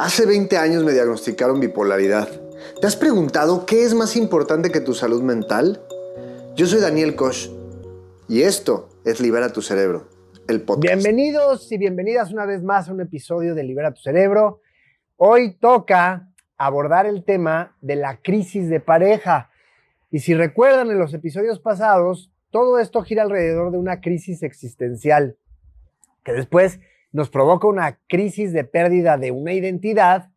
Hace 20 años me diagnosticaron bipolaridad. ¿Te has preguntado qué es más importante que tu salud mental? Yo soy Daniel Koch y esto es Libera tu Cerebro, el podcast. Bienvenidos y bienvenidas una vez más a un episodio de Libera tu Cerebro. Hoy toca abordar el tema de la crisis de pareja. Y si recuerdan en los episodios pasados, todo esto gira alrededor de una crisis existencial, que después nos provoca una crisis de pérdida de una identidad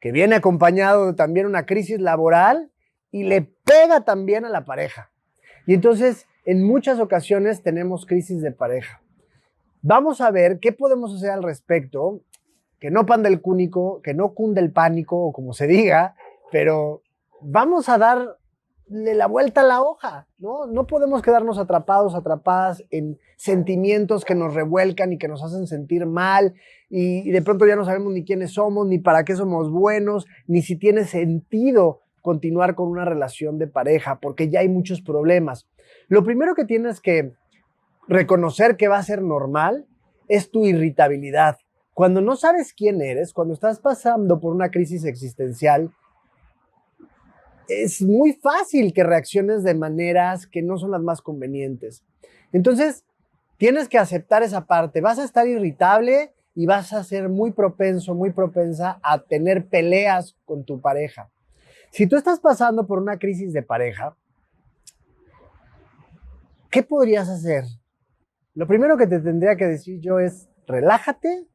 que viene acompañado de también una crisis laboral y le pega también a la pareja. Y entonces, en muchas ocasiones tenemos crisis de pareja. Vamos a ver qué podemos hacer al respecto, que no panda el cúnico, que no cunde el pánico, o como se diga, pero vamos a dar la vuelta a la hoja, ¿no? No podemos quedarnos atrapados, atrapadas en sentimientos que nos revuelcan y que nos hacen sentir mal y, de pronto ya no sabemos ni quiénes somos, ni para qué somos buenos, ni si tiene sentido continuar con una relación de pareja, porque ya hay muchos problemas. Lo primero que tienes que reconocer que va a ser normal es tu irritabilidad. Cuando no sabes quién eres, cuando estás pasando por una crisis existencial, es muy fácil que reacciones de maneras que no son las más convenientes. Entonces, tienes que aceptar esa parte. Vas a estar irritable y vas a ser muy propenso, muy propensa a tener peleas con tu pareja. Si tú estás pasando por una crisis de pareja, ¿qué podrías hacer? Lo primero que te tendría que decir yo es, relájate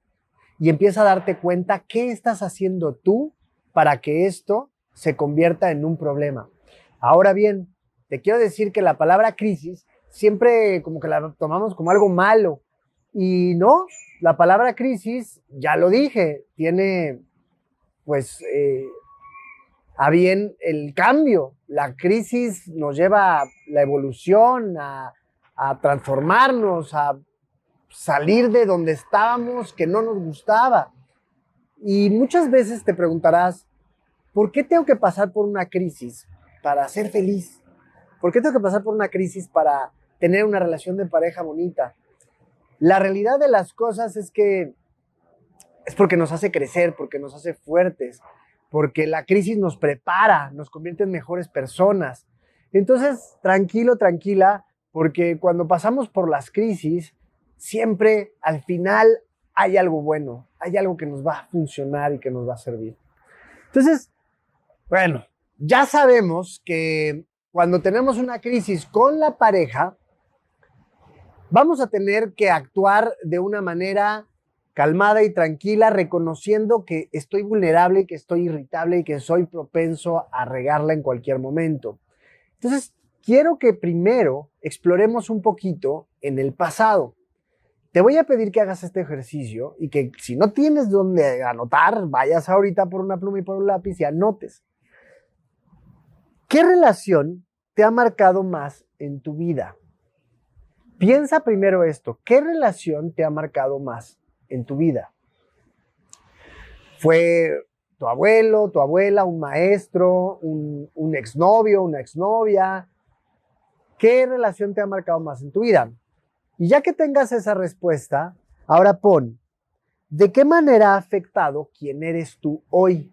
y empieza a darte cuenta qué estás haciendo tú para que esto se convierta en un problema. Ahora bien, te quiero decir que la palabra crisis siempre como que la tomamos como algo malo. Y no, la palabra crisis, ya lo dije, tiene pues eh, a bien el cambio. La crisis nos lleva a la evolución, a, a transformarnos, a salir de donde estábamos que no nos gustaba. Y muchas veces te preguntarás, ¿Por qué tengo que pasar por una crisis para ser feliz? ¿Por qué tengo que pasar por una crisis para tener una relación de pareja bonita? La realidad de las cosas es que es porque nos hace crecer, porque nos hace fuertes, porque la crisis nos prepara, nos convierte en mejores personas. Entonces, tranquilo, tranquila, porque cuando pasamos por las crisis, siempre al final hay algo bueno, hay algo que nos va a funcionar y que nos va a servir. Entonces, bueno, ya sabemos que cuando tenemos una crisis con la pareja, vamos a tener que actuar de una manera calmada y tranquila, reconociendo que estoy vulnerable, que estoy irritable y que soy propenso a regarla en cualquier momento. Entonces, quiero que primero exploremos un poquito en el pasado. Te voy a pedir que hagas este ejercicio y que si no tienes donde anotar, vayas ahorita por una pluma y por un lápiz y anotes. ¿Qué relación te ha marcado más en tu vida? Piensa primero esto, ¿qué relación te ha marcado más en tu vida? ¿Fue tu abuelo, tu abuela, un maestro, un, un exnovio, una exnovia? ¿Qué relación te ha marcado más en tu vida? Y ya que tengas esa respuesta, ahora pon, ¿de qué manera ha afectado quién eres tú hoy?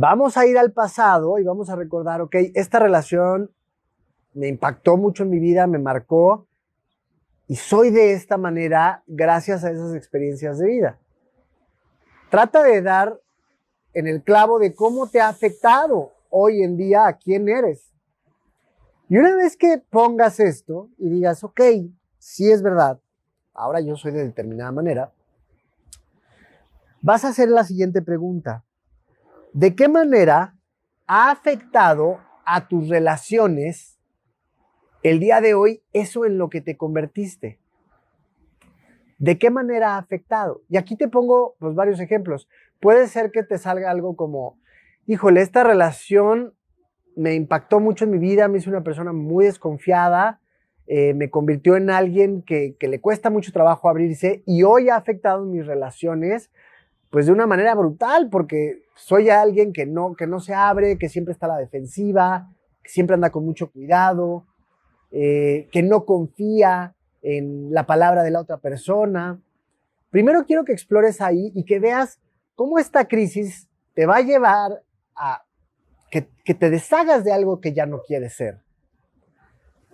Vamos a ir al pasado y vamos a recordar, ok, esta relación me impactó mucho en mi vida, me marcó y soy de esta manera gracias a esas experiencias de vida. Trata de dar en el clavo de cómo te ha afectado hoy en día a quién eres. Y una vez que pongas esto y digas, ok, sí es verdad, ahora yo soy de determinada manera, vas a hacer la siguiente pregunta. ¿De qué manera ha afectado a tus relaciones el día de hoy eso en lo que te convertiste? ¿De qué manera ha afectado? Y aquí te pongo pues, varios ejemplos. Puede ser que te salga algo como, híjole, esta relación me impactó mucho en mi vida, me hizo una persona muy desconfiada, eh, me convirtió en alguien que, que, le cuesta mucho trabajo abrirse y hoy ha afectado mis relaciones pues de una manera brutal, porque soy alguien que no, que no se abre, que siempre está a la defensiva, que siempre anda con mucho cuidado, eh, que no confía en la palabra de la otra persona. primero quiero que explores ahí y que veas cómo esta crisis te va a llevar a que, que te deshagas de algo que ya no quieres ser.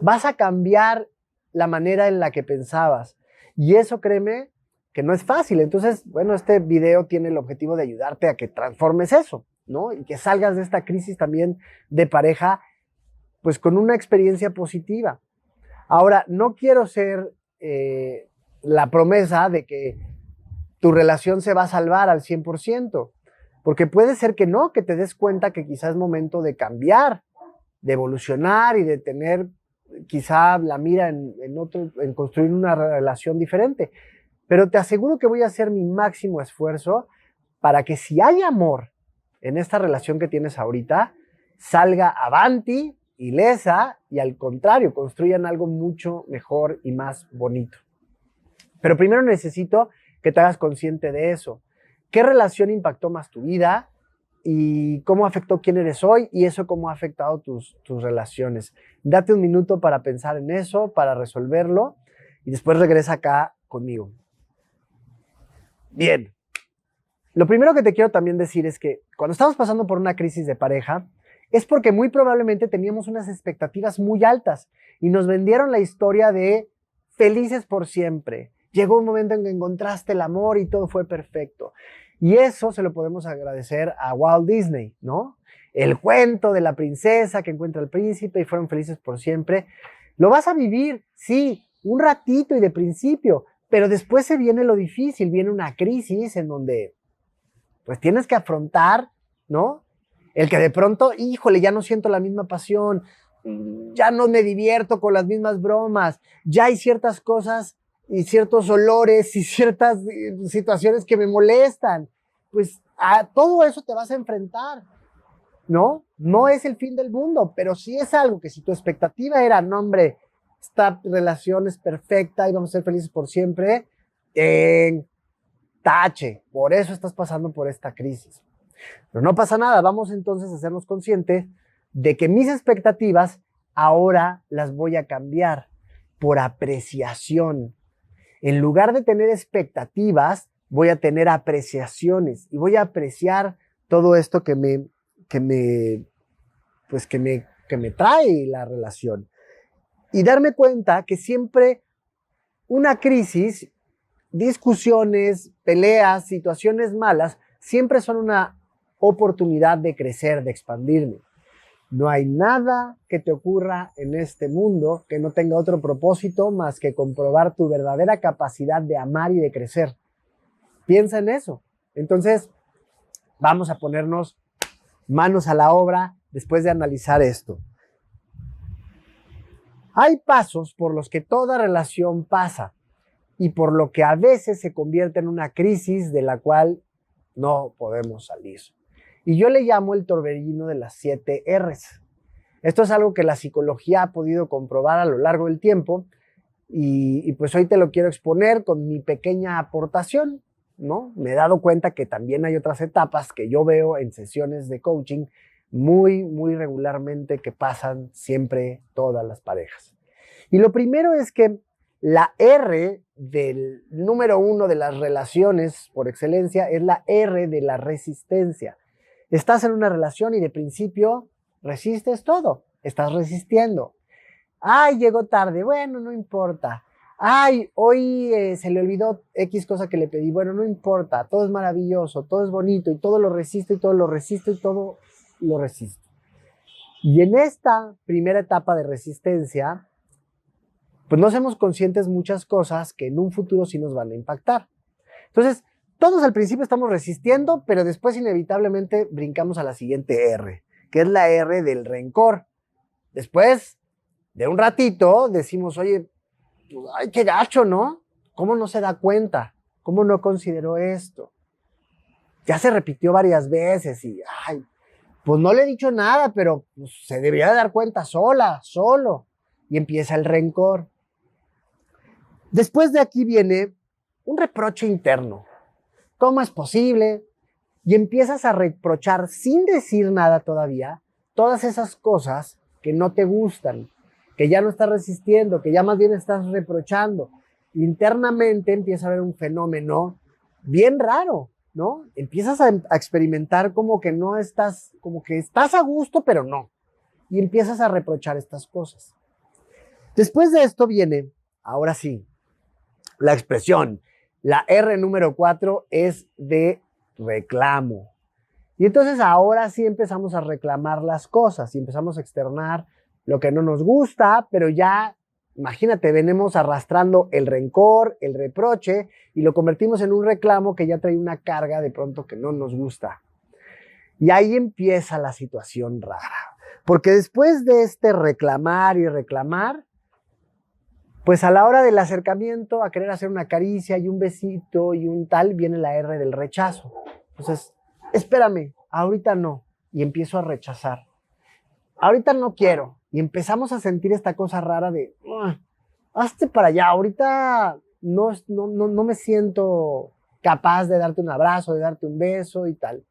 Vas a cambiar la manera en la que pensabas. Y eso, créeme, que no es fácil. Entonces, bueno, este video tiene el objetivo de ayudarte a que transformes eso, ¿no? Y que salgas de esta crisis también de pareja, pues con una experiencia positiva. Ahora, no quiero ser eh, la promesa de que tu relación se va a salvar al 100%, porque puede ser que no, que te des cuenta que quizás es momento de cambiar, de evolucionar y de tener quizá la mira en, otro, en construir una relación diferente. Pero te aseguro que voy a hacer mi máximo esfuerzo para que si hay amor en esta relación que tienes ahorita, salga avanti, ilesa y al contrario, construyan algo mucho mejor y más bonito. Pero primero necesito que te hagas consciente de eso. ¿Qué relación impactó más tu vida? y cómo afectó quién eres hoy y eso cómo ha afectado tus, tus relaciones. Date un minuto para pensar en eso, para resolverlo y después regresa acá conmigo. Bien. Lo primero que te quiero también decir es que cuando estamos pasando por una crisis de pareja, es porque muy probablemente teníamos unas expectativas muy altas y nos vendieron la historia de felices por siempre. Llegó un momento en que encontraste el amor y todo fue perfecto. Y eso se lo podemos agradecer a Walt Disney, ¿no? El cuento de la princesa que encuentra al príncipe y fueron felices por siempre. Lo vas a vivir, sí, un ratito y de principio, pero después se viene lo difícil, viene una crisis en donde pues tienes que afrontar, ¿no? El que de pronto, híjole, ya no siento la misma pasión, ya no me divierto con las mismas bromas, ya hay ciertas cosas y ciertos olores y ciertas eh, situaciones que me molestan. Pues a todo eso te vas a enfrentar, ¿no? No es el fin del mundo, pero sí es algo que si tu expectativa era, no, hombre, esta relación es perfecta y vamos a ser felices por siempre, en tache, por eso estás pasando por esta crisis. Pero no pasa nada, vamos entonces a hacernos conscientes de que mis expectativas ahora las voy a cambiar por apreciación, en lugar de tener expectativas, voy a tener apreciaciones y voy a apreciar todo esto que me, que me, pues que me, que me trae la relación. Y darme cuenta que siempre una crisis, discusiones, peleas, situaciones malas, siempre son una oportunidad de crecer, de expandirme. No hay nada que te ocurra en este mundo que no tenga otro propósito más que comprobar tu verdadera capacidad de amar y de crecer. Piensa en eso. Entonces, vamos a ponernos manos a la obra después de analizar esto. Hay pasos por los que toda relación pasa y por lo que a veces se convierte en una crisis de la cual no podemos salir y yo le llamo el torbellino de las siete R's. Esto es algo que la psicología ha podido comprobar a lo largo del tiempo y, pues hoy te lo quiero exponer con mi pequeña aportación, ¿no? Me he dado cuenta que también hay otras etapas que yo veo en sesiones de coaching muy, muy regularmente que pasan siempre todas las parejas. Y lo primero es que la R del número uno de las relaciones por excelencia es la R de la resistencia. Estás en una relación y de principio resistes todo, estás resistiendo. Ay, llegó tarde, bueno, no importa. Ay, hoy eh, se le olvidó X cosa que le pedí, bueno, no importa, todo es maravilloso, todo es bonito y todo lo resisto y todo lo resisto y todo lo resisto. Y en esta primera etapa de resistencia, pues no somos conscientes muchas cosas que en un futuro sí nos van a impactar. Entonces, todos al principio estamos resistiendo, pero después inevitablemente brincamos a la siguiente R, que es la R del rencor. Después de un ratito decimos, oye, pues, ay, qué gacho, ¿no? ¿Cómo no se da cuenta? ¿Cómo no consideró esto? Ya se repitió varias veces y, ay, pues no le he dicho nada, pero pues, se debería dar cuenta sola, solo. Y empieza el rencor. Después de aquí viene un reproche interno. ¿Cómo es posible? Y empiezas a reprochar sin decir nada todavía todas esas cosas que no te gustan, que ya no estás resistiendo, que ya más bien estás reprochando. internamente empieza a haber un fenómeno bien raro, ¿no? Empiezas a, experimentar como que no estás, como que estás a gusto, pero no. Y empiezas a reprochar estas cosas. Después de esto viene, ahora sí, la expresión. La R número 4 es de reclamo. Y entonces ahora sí empezamos a reclamar las cosas y empezamos a externar lo que no nos gusta, pero ya, imagínate, venimos arrastrando el rencor, el reproche y lo convertimos en un reclamo que ya trae una carga de pronto que no nos gusta. Y ahí empieza la situación rara. Porque después de este reclamar y reclamar, pues a la hora del acercamiento, a querer hacer una caricia y un besito y un tal, viene la R del rechazo. Entonces, espérame, ahorita no. Y empiezo a rechazar. Ahorita no quiero. Y empezamos a sentir esta cosa rara de, hazte para allá, ahorita no, no, no, no me siento capaz de darte un abrazo, de darte un beso y tal.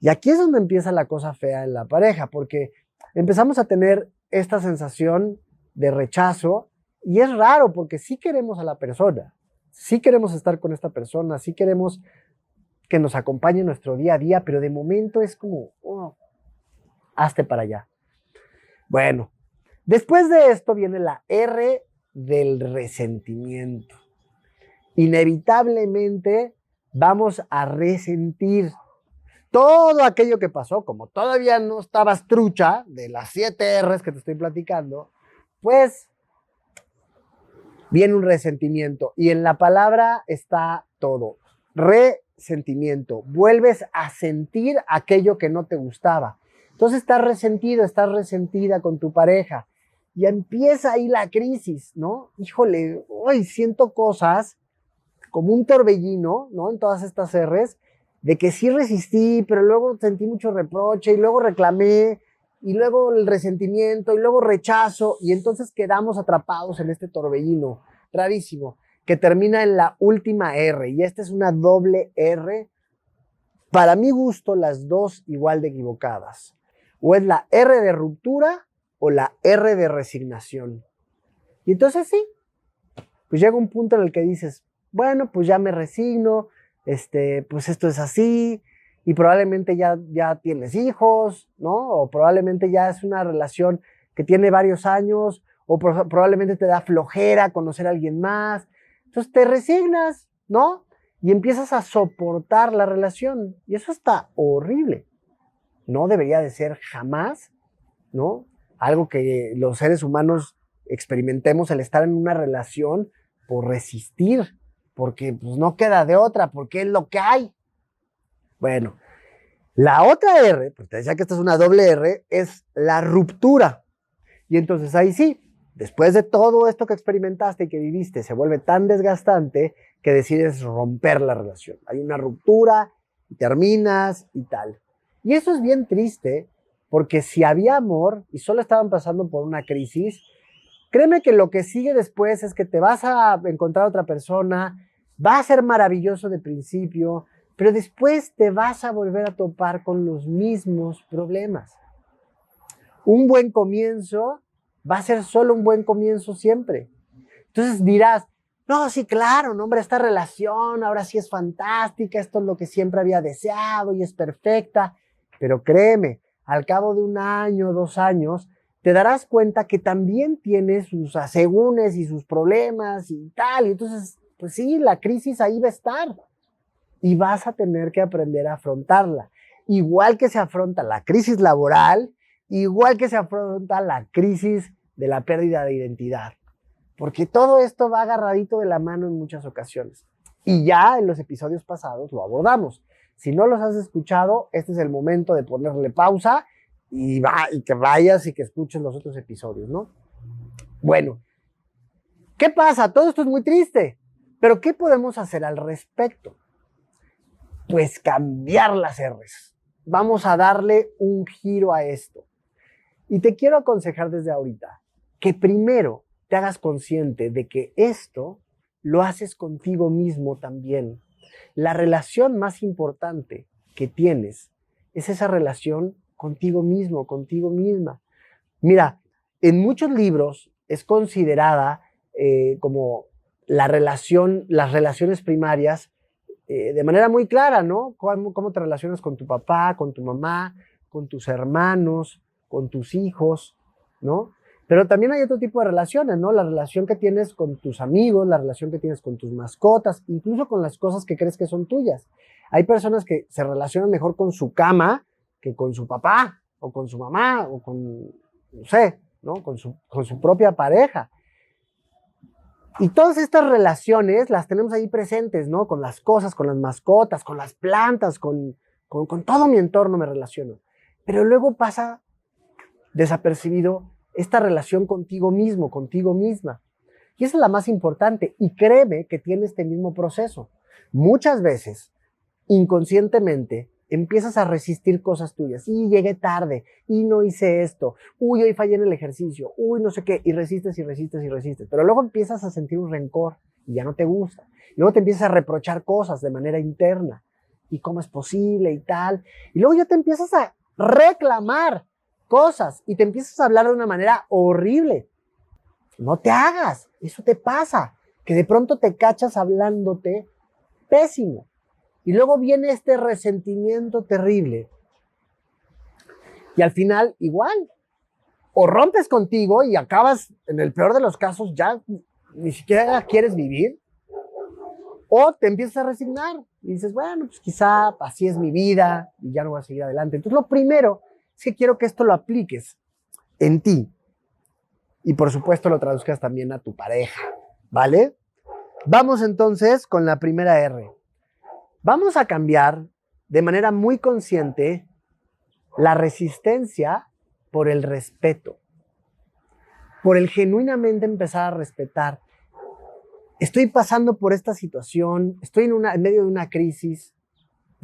Y aquí es donde empieza la cosa fea en la pareja, porque empezamos a tener esta sensación de rechazo y es raro porque sí queremos a la persona, sí queremos estar con esta persona, sí queremos que nos acompañe en nuestro día a día, pero de momento es como, oh, hazte para allá. Bueno, después de esto viene la R del resentimiento. Inevitablemente vamos a resentir todo aquello que pasó, como todavía no estabas trucha de las siete R's que te estoy platicando, pues viene un resentimiento y en la palabra está todo. Resentimiento. Vuelves a sentir aquello que no te gustaba. Entonces estás resentido, estás resentida con tu pareja y empieza ahí la crisis, ¿no? Híjole, hoy siento cosas como un torbellino, ¿no? En todas estas R's, de que sí resistí, pero luego sentí mucho reproche y luego reclamé y luego el resentimiento y luego rechazo y entonces quedamos atrapados en este torbellino rarísimo que termina en la última R y esta es una doble R. Para mi gusto, las dos igual de equivocadas. O es la R de ruptura o la R de resignación. Y entonces sí, pues llega un punto en el que dices, bueno, pues ya me resigno, este, pues esto es así, y probablemente ya, ya tienes hijos, ¿no? O probablemente ya es una relación que tiene varios años, o probablemente te da flojera conocer a alguien más. Entonces te resignas, ¿no? Y empiezas a soportar la relación. Y eso está horrible. No debería de ser jamás, ¿no? Algo que los seres humanos experimentemos el estar en una relación por resistir, porque pues, no queda de otra, porque es lo que hay. Bueno, la otra R, pues te decía que esta es una doble R, es la ruptura. Y entonces ahí sí, después de todo esto que experimentaste y que viviste, se vuelve tan desgastante que decides romper la relación. Hay una ruptura terminas y tal. Y eso es bien triste porque si había amor y solo estaban pasando por una crisis, créeme que lo que sigue después es que te vas a encontrar otra persona, va a ser maravilloso de principio, pero después te vas a volver a topar con los mismos problemas. Un buen comienzo va a ser solo un buen comienzo siempre. Entonces dirás, no, sí, claro, no, hombre, esta relación ahora sí es fantástica, esto es lo que siempre había deseado y es perfecta, pero créeme, al cabo de un año, dos años, te darás cuenta que también tiene sus asegúnes y sus problemas y tal, y entonces, pues sí, la crisis ahí va a estar y vas a tener que aprender a afrontarla. Igual que se afronta la crisis laboral, igual que se afronta la crisis de la pérdida de identidad. Porque todo esto va agarradito de la mano en muchas ocasiones. Y ya en los episodios pasados lo abordamos. Si no los has escuchado, este es el momento de ponerle pausa y, que vayas y que escuches los otros episodios, ¿no? Bueno, ¿qué pasa? Todo esto es muy triste, pero ¿qué podemos hacer al respecto? pues cambiar las R's. Vamos a darle un giro a esto. Y te quiero aconsejar desde ahorita que primero te hagas consciente de que esto lo haces contigo mismo también. La relación más importante que tienes es esa relación contigo mismo, contigo misma. Mira, en muchos libros es considerada eh, como la relación, las relaciones primarias eh, de manera muy clara, ¿no? ¿Cómo, ¿Cómo te relacionas con tu papá, con tu mamá, con tus hermanos, con tus hijos, ¿no? Pero también hay otro tipo de relaciones, ¿no? La relación que tienes con tus amigos, la relación que tienes con tus mascotas, incluso con las cosas que crees que son tuyas. Hay personas que se relacionan mejor con su cama que con su papá o con su mamá o con, no sé, ¿no? Con su, con su propia pareja. Y todas estas relaciones las tenemos ahí presentes, ¿no? Con las cosas, con las mascotas, con las plantas, con, con, con todo mi entorno me relaciono. Pero luego pasa desapercibido esta relación contigo mismo, contigo misma. Y esa es la más importante. Y créeme que tiene este mismo proceso. Muchas veces, inconscientemente, empiezas a resistir cosas tuyas. Y llegué tarde, y no hice esto, uy, hoy fallé en el ejercicio, uy, no sé qué, y resistes y resistes y resistes. Pero luego empiezas a sentir un rencor y ya no te gusta. Y luego te empiezas a reprochar cosas de manera interna. ¿Y cómo es posible y tal? Y luego ya te empiezas a reclamar cosas y te empiezas a hablar de una manera horrible. No te hagas, eso te pasa, que de pronto te cachas hablándote pésimo. Y luego viene este resentimiento terrible. Y al final, igual, o rompes contigo y acabas, en el peor de los casos, ya ni siquiera quieres vivir, o te empiezas a resignar y dices, bueno, pues quizá así es mi vida y ya no voy a seguir adelante. Entonces, lo primero es que quiero que esto lo apliques en ti. Y por supuesto lo traduzcas también a tu pareja, ¿vale? Vamos entonces con la primera R. Vamos a cambiar de manera muy consciente la resistencia por el respeto, por el genuinamente empezar a respetar. Estoy pasando por esta situación, estoy en, en medio de una crisis,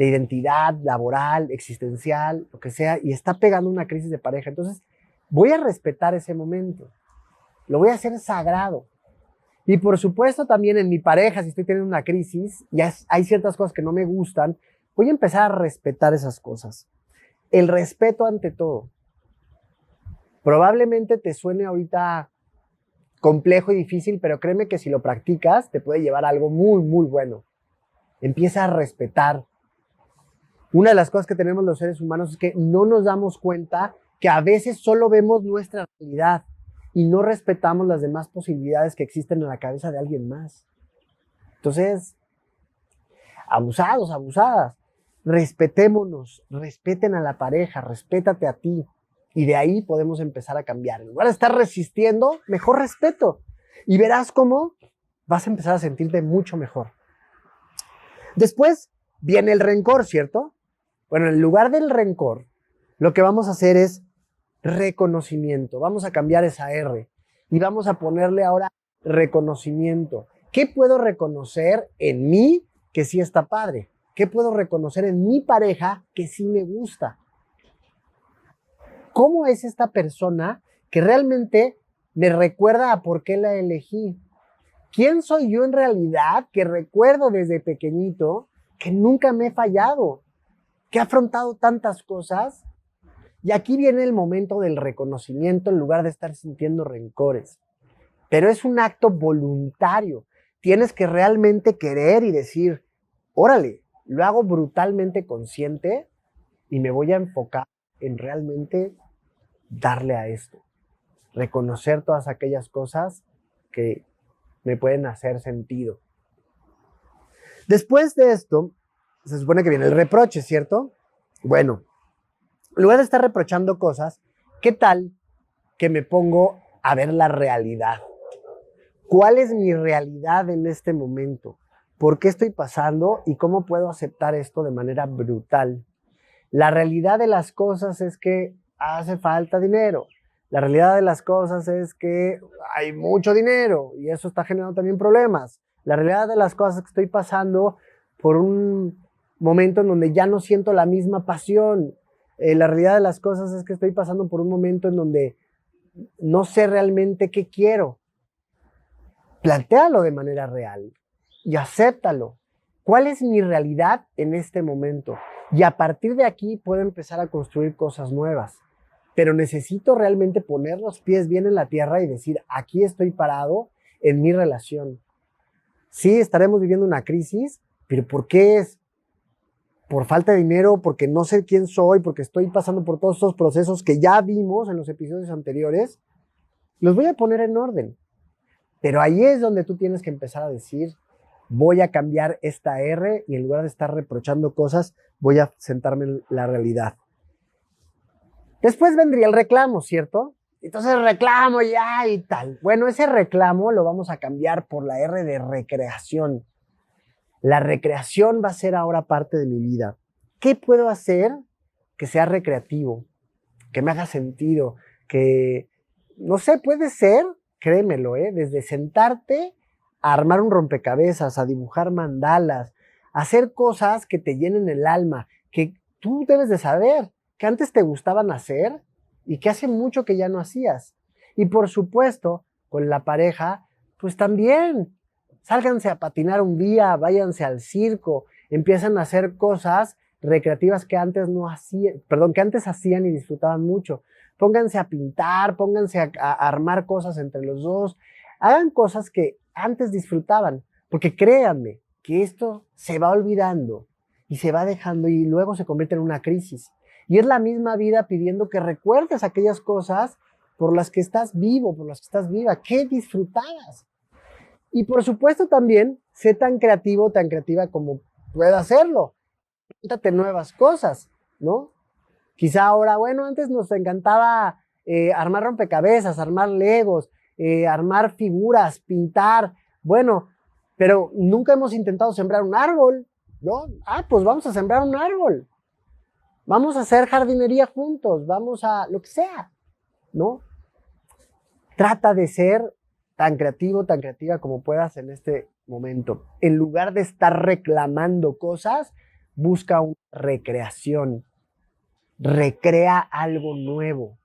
de identidad laboral, existencial, lo que sea, y está pegando una crisis de pareja. Entonces, voy a respetar ese momento. Lo voy a hacer sagrado. Y por supuesto también en mi pareja, si estoy teniendo una crisis, ya hay ciertas cosas que no me gustan, voy a empezar a respetar esas cosas. El respeto ante todo. Probablemente te suene ahorita complejo y difícil, pero créeme que si lo practicas te puede llevar a algo muy, muy bueno. Empieza a respetar una de las cosas que tenemos los seres humanos es que no nos damos cuenta que a veces solo vemos nuestra realidad y no respetamos las demás posibilidades que existen en la cabeza de alguien más. Entonces, abusados, abusadas, respetémonos, respeten a la pareja, respétate a ti. Y de ahí podemos empezar a cambiar. En lugar de estar resistiendo, mejor respeto. Y verás cómo vas a empezar a sentirte mucho mejor. Después viene el rencor, ¿cierto? Bueno, en lugar del rencor, lo que vamos a hacer es reconocimiento. Vamos a cambiar esa R y vamos a ponerle ahora reconocimiento. ¿Qué puedo reconocer en mí que sí está padre? ¿Qué puedo reconocer en mi pareja que sí me gusta? ¿Cómo es esta persona que realmente me recuerda a por qué la elegí? ¿Quién soy yo en realidad que recuerdo desde pequeñito que nunca me he fallado? Que ha afrontado tantas cosas. Y aquí viene el momento del reconocimiento en lugar de estar sintiendo rencores. Pero es un acto voluntario. Tienes que realmente querer y decir, órale, lo hago brutalmente consciente y me voy a enfocar en realmente darle a esto. Reconocer todas aquellas cosas que me pueden hacer sentido. Después de esto, se supone que viene el reproche, ¿cierto? Bueno, en lugar de estar reprochando cosas, ¿qué tal que me pongo a ver la realidad? ¿Cuál es mi realidad en este momento? ¿Por qué estoy pasando y cómo puedo aceptar esto de manera brutal? La realidad de las cosas es que hace falta dinero. La realidad de las cosas es que hay mucho dinero y eso está generando también problemas. La realidad de las cosas es que estoy pasando por un momento en donde ya no siento la misma pasión. Eh, la realidad de las cosas es que estoy pasando por un momento en donde no sé realmente qué quiero. Plantéalo de manera real y acéptalo. ¿Cuál es mi realidad en este momento? Y a partir de aquí puedo empezar a construir cosas nuevas. Pero necesito realmente poner los pies bien en la tierra y decir, aquí estoy parado en mi relación. Sí, estaremos viviendo una crisis, pero ¿por qué es? Por falta de dinero, porque no sé quién soy, porque estoy pasando por todos estos procesos que ya vimos en los episodios anteriores. Los voy a poner en orden. Pero ahí es donde tú tienes que empezar a decir, voy a cambiar esta R y en lugar de estar reprochando cosas, voy a sentarme en la realidad. Después vendría el reclamo, ¿cierto? Entonces reclamo ya y tal. Bueno, ese reclamo lo vamos a cambiar por la R de recreación. La recreación va a ser ahora parte de mi vida. ¿Qué puedo hacer que sea recreativo? Que me haga sentido, que, no sé, puede ser, créemelo, ¿eh? desde sentarte a armar un rompecabezas, a dibujar mandalas, a hacer cosas que te llenen el alma, que tú debes de saber, que antes te gustaban hacer y que hace mucho que ya no hacías. Y por supuesto, con la pareja, pues también, sálganse a patinar un día, váyanse al circo, empiezan a hacer cosas recreativas que antes no hacían, perdón, que antes hacían y disfrutaban mucho. Pónganse a pintar, pónganse a, a armar cosas entre los dos, hagan cosas que antes disfrutaban, porque créanme que esto se va olvidando y se va dejando y luego se convierte en una crisis. Y es la misma vida pidiendo que recuerdes aquellas cosas por las que estás vivo, por las que estás viva, que disfrutabas. Y por supuesto también, sé tan creativo, tan creativa como pueda hacerlo. Cuéntate nuevas cosas, ¿no? Quizá ahora, bueno, antes nos encantaba eh, armar rompecabezas, armar legos, eh, armar figuras, pintar. Bueno, pero nunca hemos intentado sembrar un árbol, ¿no? Ah, pues vamos a sembrar un árbol. Vamos a hacer jardinería juntos, vamos a lo que sea, ¿no? Trata de ser tan creativo, tan creativa como puedas en este momento. En lugar de estar reclamando cosas, busca una recreación. Recrea algo nuevo.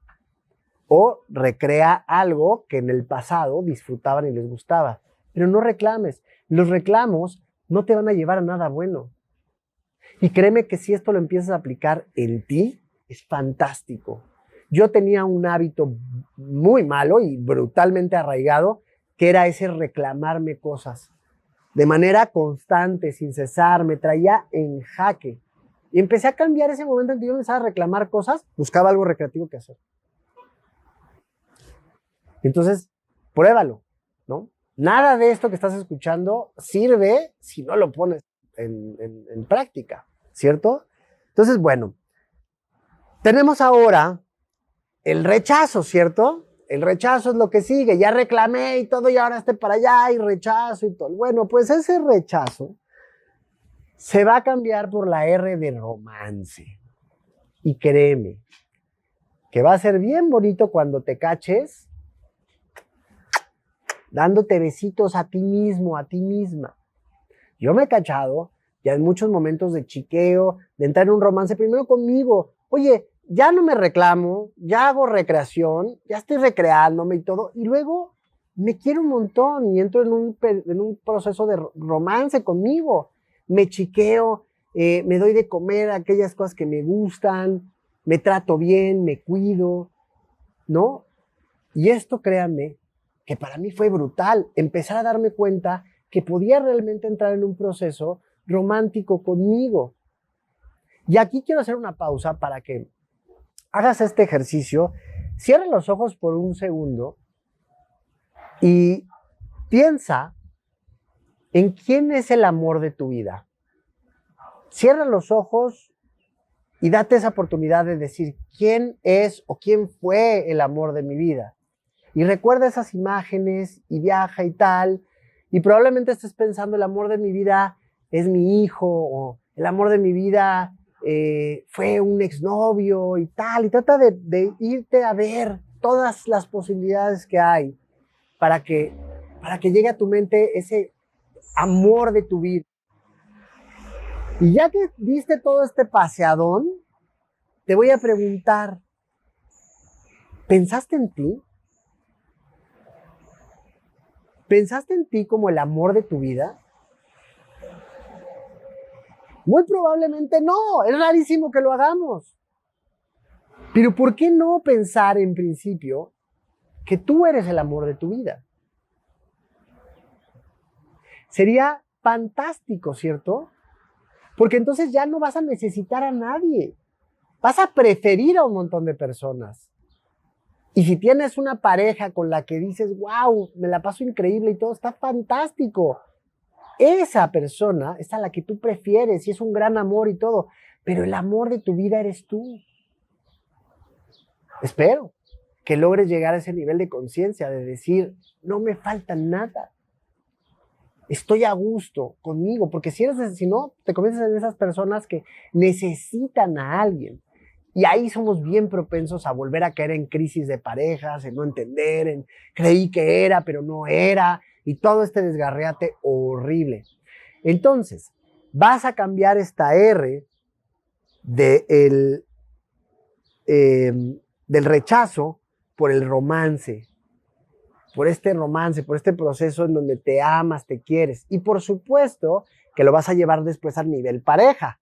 O recrea algo que en el pasado disfrutaban y les gustaba. Pero no reclames. Los reclamos no te van a llevar a nada bueno. Y créeme que si esto lo empiezas a aplicar en ti, es fantástico. Yo tenía un hábito muy malo y brutalmente arraigado, que era ese reclamarme cosas. De manera constante, sin cesar, me traía en jaque. Y empecé a cambiar ese momento en que yo empezaba a reclamar cosas, buscaba algo recreativo que hacer. Entonces, pruébalo, ¿no? Nada de esto que estás escuchando sirve si no lo pones en, práctica, ¿cierto? Entonces, bueno, tenemos ahora el rechazo, ¿cierto? El rechazo es lo que sigue, ya reclamé y todo y ahora estoy para allá y rechazo y todo. Bueno, pues ese rechazo se va a cambiar por la R de romance. Y créeme, que va a ser bien bonito cuando te caches dándote besitos a ti mismo, a ti misma. Yo me he cachado ya en muchos momentos de chiqueo, de entrar en un romance primero conmigo. Oye, ya no me reclamo, ya hago recreación, ya estoy recreándome y todo, y luego me quiero un montón y entro en un, en un proceso de romance conmigo. Me chiqueo, eh, me doy de comer aquellas cosas que me gustan, me trato bien, me cuido, ¿no? Y esto, créanme, que para mí fue brutal, empezar a darme cuenta que podía realmente entrar en un proceso romántico conmigo. Y aquí quiero hacer una pausa para que hagas este ejercicio. Cierra los ojos por un segundo y piensa en quién es el amor de tu vida. Cierra los ojos y date esa oportunidad de decir quién es o quién fue el amor de mi vida. Y recuerda esas imágenes y viaja y tal, y probablemente estés pensando, el amor de mi vida es mi hijo, o el amor de mi vida eh, fue un exnovio y tal. Y trata de, irte a ver todas las posibilidades que hay para que, para que llegue a tu mente ese amor de tu vida. Y ya que viste todo este paseadón, te voy a preguntar, ¿pensaste en ti? ¿Pensaste en ti como el amor de tu vida? Muy probablemente no, es rarísimo que lo hagamos. Pero ¿por qué no pensar en principio que tú eres el amor de tu vida? Sería fantástico, ¿cierto? Porque entonces ya no vas a necesitar a nadie. Vas a preferir a un montón de personas. Y si tienes una pareja con la que dices, wow, me la paso increíble y todo, está fantástico. Esa persona es a la que tú prefieres y es un gran amor y todo. Pero el amor de tu vida eres tú. Espero que logres llegar a ese nivel de conciencia, de decir, no me falta nada. Estoy a gusto conmigo, porque si eres, si no, te conviertes en esas personas que necesitan a alguien. Y ahí somos bien propensos a volver a caer en crisis de parejas, en no entender, en creí que era, pero no era, y todo este desgarreate horrible. Entonces, vas a cambiar esta R em, del rechazo por el romance, por este romance, por este proceso en donde te amas, te quieres. Y por supuesto que lo vas a llevar después al nivel pareja.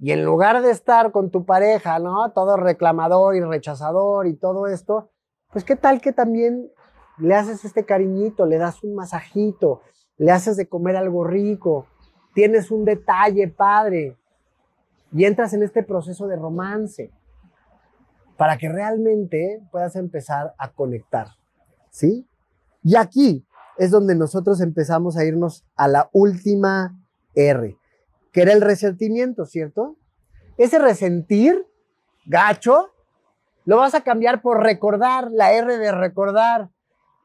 Y en lugar de estar con tu pareja, ¿no? Todo reclamador y rechazador y todo esto, pues qué tal que también le haces este cariñito, le das un masajito, le haces de comer algo rico, tienes un detalle padre y entras en este proceso de romance para que realmente puedas empezar a conectar, ¿sí? Y aquí es donde nosotros empezamos a irnos a la última R, que era el resentimiento, ¿cierto? Ese resentir, gacho, lo vas a cambiar por recordar, la R de recordar.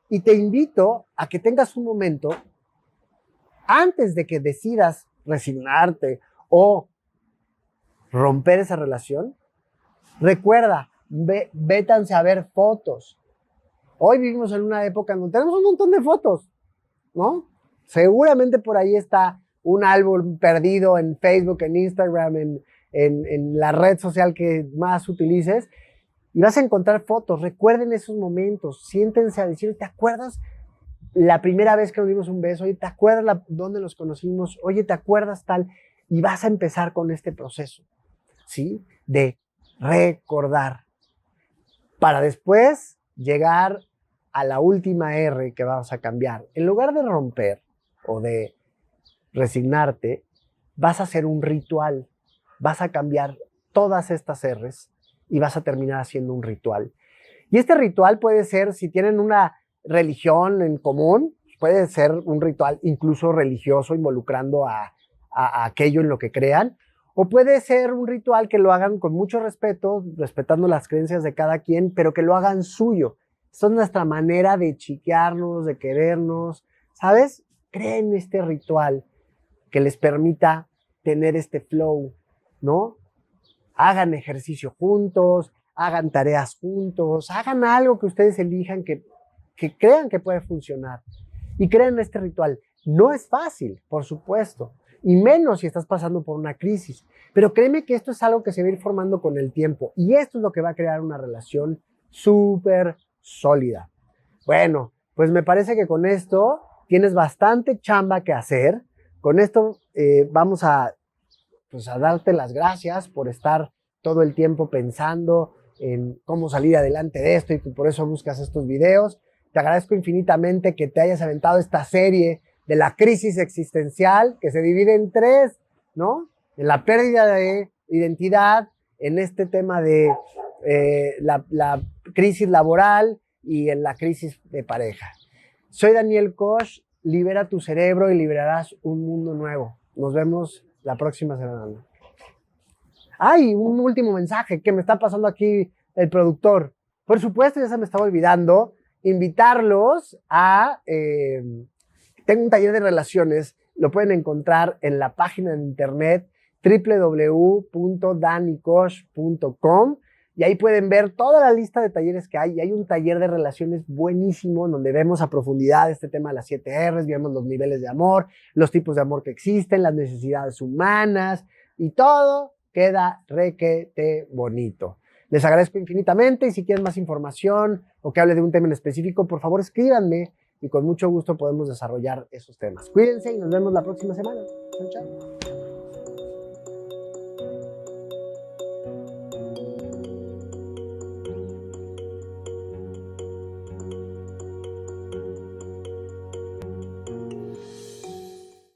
Y te invito a que tengas un momento antes de que decidas resignarte o romper esa relación. Recuerda, ve, vétanse a ver fotos. Hoy vivimos en una época en donde tenemos un montón de fotos, ¿no? Seguramente por ahí está un álbum perdido en Facebook, en Instagram, en, en, la red social que más utilices y vas a encontrar fotos. Recuerden esos momentos, siéntense a decir, ¿te acuerdas la primera vez que nos dimos un beso? Oye, ¿te acuerdas dónde nos conocimos? Oye, ¿te acuerdas tal? Y vas a empezar con este proceso, ¿sí? De recordar para después llegar a la última R que vamos a cambiar. En lugar de romper o de resignarte, vas a hacer un ritual, vas a cambiar todas estas R's y vas a terminar haciendo un ritual. Y este ritual puede ser, si tienen una religión en común, puede ser un ritual incluso religioso involucrando a, aquello en lo que crean, o puede ser un ritual que lo hagan con mucho respeto, respetando las creencias de cada quien, pero que lo hagan suyo. Esta es nuestra manera de chiquearnos, de querernos, ¿sabes? Creen este ritual que les permita tener este flow, ¿no? Hagan ejercicio juntos, hagan tareas juntos, hagan algo que ustedes elijan que, que crean que puede funcionar. Y creen este ritual. No es fácil, por supuesto y menos si estás pasando por una crisis. Pero créeme que esto es algo que se va a ir formando con el tiempo y esto es lo que va a crear una relación súper sólida. Bueno, pues me parece que con esto tienes bastante chamba que hacer. Con esto eh, vamos a, pues a darte las gracias por estar todo el tiempo pensando en cómo salir adelante de esto y que por eso buscas estos videos. Te agradezco infinitamente que te hayas aventado esta serie de la crisis existencial que se divide en tres, ¿no? En la pérdida de identidad, en este tema de eh, la, la, crisis laboral y en la crisis de pareja. Soy Daniel Koch, libera tu cerebro y liberarás un mundo nuevo. Nos vemos la próxima semana. Ay, un último mensaje que me está pasando aquí el productor. Por supuesto, ya se me estaba olvidando invitarlos a eh, tengo un taller de relaciones, lo pueden encontrar en la página de internet www.danicosh.com y ahí pueden ver toda la lista de talleres que hay. Y hay un taller de relaciones buenísimo donde vemos a profundidad este tema de las 7 R's, vemos los niveles de amor, los tipos de amor que existen, las necesidades humanas y todo queda requete bonito. Les agradezco infinitamente y si quieren más información o que hable de un tema en específico, por favor escríbanme y con mucho gusto podemos desarrollar esos temas. Cuídense y nos vemos la próxima semana. Chao, chao.